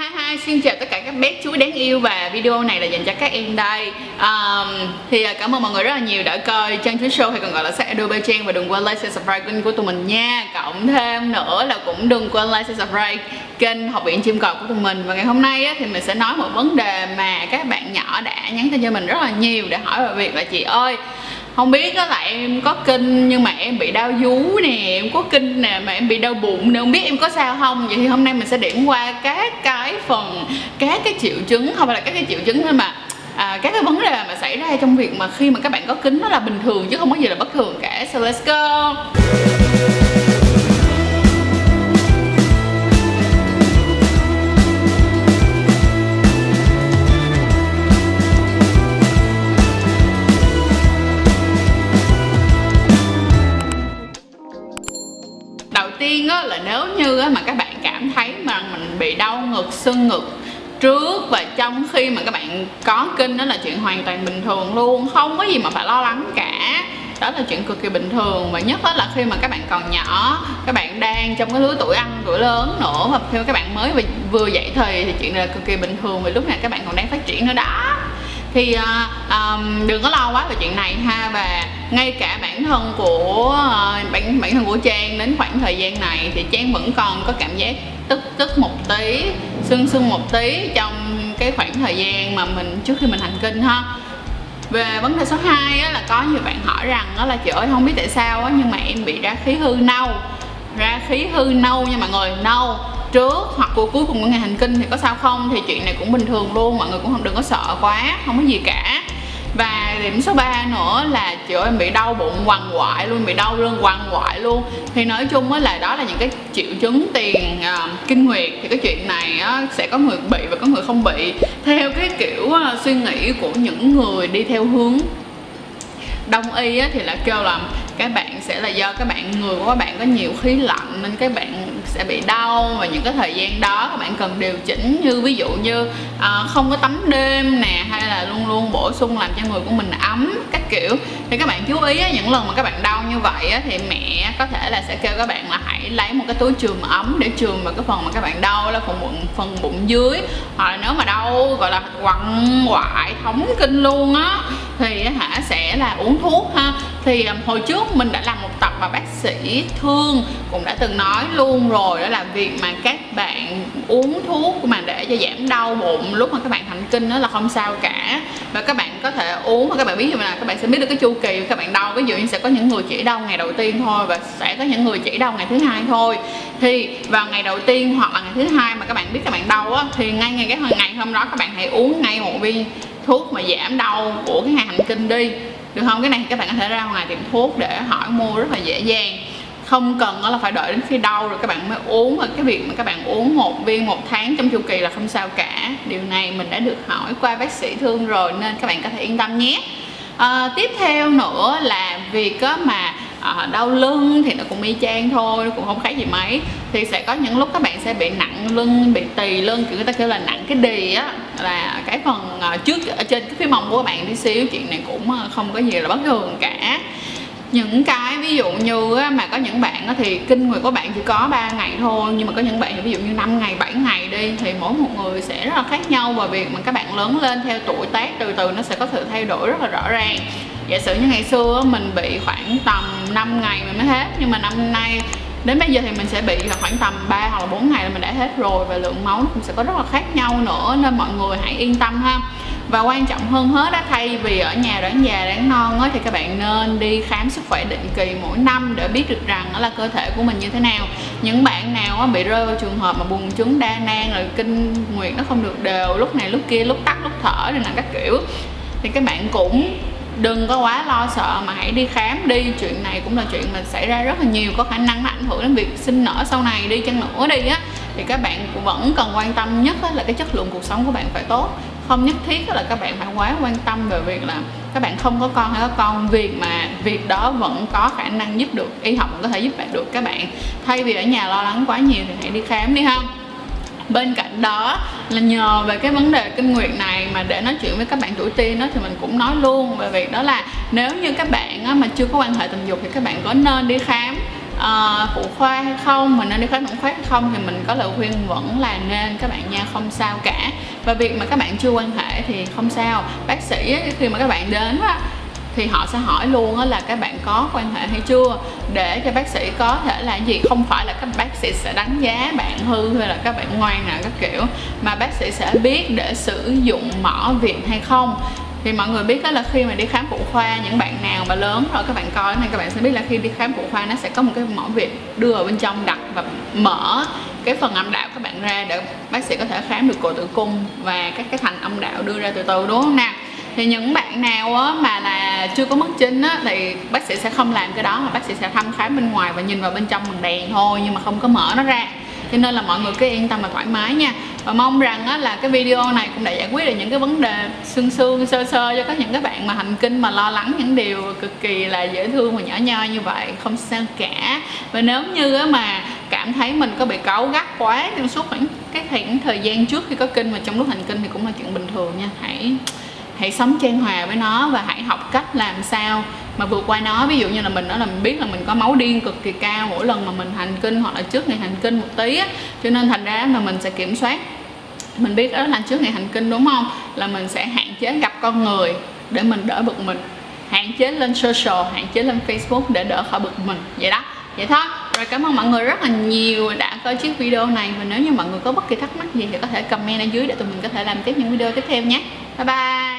hi hi xin chào tất cả các bé chú đáng yêu và video này là dành cho các em đây. Um, thì à, cảm ơn mọi người rất là nhiều đã coi trang chú show hay còn gọi là sách Adobe Trang và đừng quên like, share, subscribe kênh của tụi mình nha. Cộng thêm nữa là cũng đừng quên like, share, subscribe kênh học viện chim cọp của tụi mình. Và ngày hôm nay á, thì mình sẽ nói một vấn đề mà các bạn nhỏ đã nhắn tin cho mình rất là nhiều để hỏi về việc là chị ơi không biết đó là em có kinh nhưng mà em bị đau vú nè em có kinh nè mà em bị đau bụng nè. Không biết em có sao không? Vậy thì hôm nay mình sẽ điểm qua các cái phần các cái triệu chứng không phải là các cái triệu chứng thôi mà à, các cái vấn đề mà xảy ra trong việc mà khi mà các bạn có kính nó là bình thường chứ không có gì là bất thường cả. So let's go. Bị đau ngực sưng ngực trước và trong khi mà các bạn có kinh đó là chuyện hoàn toàn bình thường luôn không có gì mà phải lo lắng cả. Đó là chuyện cực kỳ bình thường và nhất là khi mà các bạn còn nhỏ các bạn đang trong cái lứa tuổi ăn tuổi lớn nữa và khi mà các bạn mới vừa dậy thì thì chuyện này là cực kỳ bình thường vì lúc này các bạn còn đang phát triển nữa đó. Thì uh, um, đừng có lo quá về chuyện này ha và ngay cả bản thân của uh, bản bản thân của trang đến khoảng thời gian này thì trang vẫn còn có cảm giác tức tức một tí sưng sưng một tí trong cái khoảng thời gian mà mình trước khi mình hành kinh ha. Về vấn đề số 2 á, là có nhiều bạn hỏi rằng đó là chị ơi không biết tại sao á, nhưng mà em bị ra khí hư nâu. Ra khí hư nâu nha mọi người nâu. Trước hoặc của cuối cùng của ngày hành kinh thì có sao không? Thì chuyện này cũng bình thường luôn mọi người cũng không đừng có sợ quá không có gì cả và điểm số 3 nữa là chị ơi em bị đau bụng quằn quại luôn bị đau lưng quằn quại luôn. Thì nói chung á là đó là những cái triệu chứng tiền uh, kinh nguyệt. Thì cái chuyện này á, sẽ có người bị và có người không bị theo cái kiểu uh, suy nghĩ của những người đi theo hướng đông y á, thì là kêu là các bạn sẽ là do các bạn người của các bạn có nhiều khí lạnh nên các bạn sẽ bị đau và những cái thời gian đó các bạn cần điều chỉnh như ví dụ như à, không có tắm đêm nè hay là luôn luôn bổ sung làm cho người của mình ấm cách kiểu thì các bạn chú ý á, những lần mà các bạn đau như vậy á, thì mẹ có thể là sẽ kêu các bạn là hãy lấy một cái túi trường ấm để trường vào cái phần mà các bạn đau là phần bụng phần bụng dưới. Hoặc là nếu mà đau gọi là quặn quại thống kinh luôn á thì hả sẽ là uống thuốc ha. Thì à, hồi trước mình đã làm một tập và bác sĩ thương cũng đã từng nói luôn rồi đó là việc mà các bạn uống thuốc mà để cho giảm đau bụng lúc mà các bạn thành kinh đó là không sao cả. Và các bạn có thể uống và các bạn biết như là các bạn sẽ biết được cái chu kỳ các bạn đau. Ví dụ như sẽ có những người chỉ đau ngày đầu tiên thôi và sẽ có những người chỉ đau ngày thứ hai thôi. Thì vào ngày đầu tiên hoặc là ngày thứ hai mà các bạn biết các bạn đau á, thì ngay ngày cái ngày hôm đó các bạn hãy uống ngay một viên thuốc mà giảm đau của cái ngày hành kinh đi. Được không? Cái này các bạn có thể ra ngoài tiệm thuốc để hỏi mua rất là dễ dàng. Không cần là phải đợi đến khi đau rồi các bạn mới uống. Và cái việc mà các bạn uống một viên một tháng trong chu kỳ là không sao cả. Điều này mình đã được hỏi qua bác sĩ thương rồi nên các bạn có thể yên tâm nhé à, tiếp theo nữa là việc á, mà à, đau lưng thì nó cũng y chang thôi nó cũng không khác gì mấy. Thì sẽ có những lúc các bạn sẽ bị nặng lưng bị tì lưng kiểu người ta kêu là nặng cái đì á. Là cái phần à, trước ở trên cái phía mông của các bạn tí xíu chuyện này cũng không có gì là bất thường cả những cái ví dụ như mà có những bạn thì kinh nguyệt của bạn chỉ có 3 ngày thôi, nhưng mà có những bạn ví dụ như 5 ngày 7 ngày đi, thì mỗi một người sẽ rất là khác nhau và việc mà các bạn lớn lên theo tuổi tác từ từ nó sẽ có sự thay đổi rất là rõ ràng. Giả sử như ngày xưa mình bị khoảng tầm 5 ngày mình mới hết, nhưng mà năm nay đến bây giờ thì mình sẽ bị là khoảng tầm 3 hoặc là 4 ngày là mình đã hết rồi và lượng máu nó cũng sẽ có rất là khác nhau nữa, nên mọi người hãy yên tâm ha. Và quan trọng hơn hết đó thay vì ở nhà đoán già, đoán non á, thì các bạn nên đi khám sức khỏe định kỳ mỗi năm để biết được rằng đó là cơ thể của mình như thế nào. Những bạn nào á bị rơi vào trường hợp mà buồn trứng, đa nang rồi kinh nguyệt nó không được đều, lúc này lúc kia, lúc tắt lúc thở rồi là các kiểu, thì các bạn cũng đừng có quá lo sợ mà hãy đi khám đi. Chuyện này cũng là chuyện mà xảy ra rất là nhiều, có khả năng nó ảnh hưởng đến việc sinh nở sau này đi chăng nữa đi á. Thì các bạn cũng vẫn cần quan tâm nhất là cái chất lượng cuộc sống của bạn phải tốt. Không nhất thiết là các bạn phải quá quan tâm về việc là các bạn không có con hay có con. Việc mà, việc đó vẫn có khả năng giúp được, y học có thể giúp bạn được các bạn. Thay vì ở nhà lo lắng quá nhiều thì hãy đi khám đi không bên cạnh đó là nhờ về cái vấn đề kinh nguyệt này mà để nói chuyện với các bạn tuổi teen đó thì mình cũng nói luôn về việc đó là nếu như các bạn mà chưa có quan hệ tình dục thì các bạn có nên đi khám uh, phụ khoa hay không? Mình nên đi khám tổng quát hay không? Thì mình có lời khuyên vẫn là nên các bạn nha không sao cả. Và việc mà các bạn chưa quan hệ thì không sao. Bác sĩ khi mà các bạn đến á thì họ sẽ hỏi luôn là các bạn có quan hệ hay chưa? Để cho bác sĩ có thể là gì? Không phải là các bác sĩ sẽ đánh giá bạn hư hay là các bạn ngoan nào các kiểu, mà bác sĩ sẽ biết để sử dụng mỏ viện hay không. Thì mọi người biết đó là khi mà đi khám phụ khoa, những bạn nào mà lớn rồi các bạn coi này các bạn sẽ biết là khi đi khám phụ khoa nó sẽ có một cái mỏ viện đưa ở bên trong đặt và mở cái phần âm đạo các bạn ra để bác sĩ có thể khám được cổ tử cung và các cái thành âm đạo đưa ra từ từ, đúng không nào? Thì những bạn nào mà là chưa có mất trinh á, thì bác sĩ sẽ không làm cái đó mà bác sĩ sẽ thăm khám bên ngoài và nhìn vào bên trong bằng đèn thôi nhưng mà không có mở nó ra. Cho nên là mọi người cứ yên tâm và thoải mái nha. Và mong rằng á, là cái video này cũng đã giải quyết được những cái vấn đề xương xương sơ sơ cho các những các bạn mà hành kinh mà lo lắng những điều cực kỳ là dễ thương và nhỏ nhoi như vậy không sao cả. Và nếu như á, mà cảm thấy mình có bị cáu gắt quá trong suốt khoảng cái khoảng thời gian trước khi có kinh và trong lúc hành kinh thì cũng là chuyện bình thường nha. Hãy hãy sống trang hòa với nó và hãy học cách làm sao mà vượt qua nó. Ví dụ như là mình nói là mình biết là mình có máu điên cực kỳ cao mỗi lần mà mình hành kinh hoặc là trước ngày hành kinh một tí á. Cho nên thành ra là mình sẽ kiểm soát. Mình biết đó là trước ngày hành kinh đúng không? Là mình sẽ hạn chế gặp con người để mình đỡ bực mình. Hạn chế lên social, hạn chế lên facebook để đỡ khỏi bực mình. Vậy đó. Vậy thôi. Rồi cảm ơn mọi người rất là nhiều đã coi chiếc video này. Và nếu như mọi người có bất kỳ thắc mắc gì thì có thể comment ở dưới để tụi mình có thể làm tiếp những video tiếp theo nhé. Bye bye.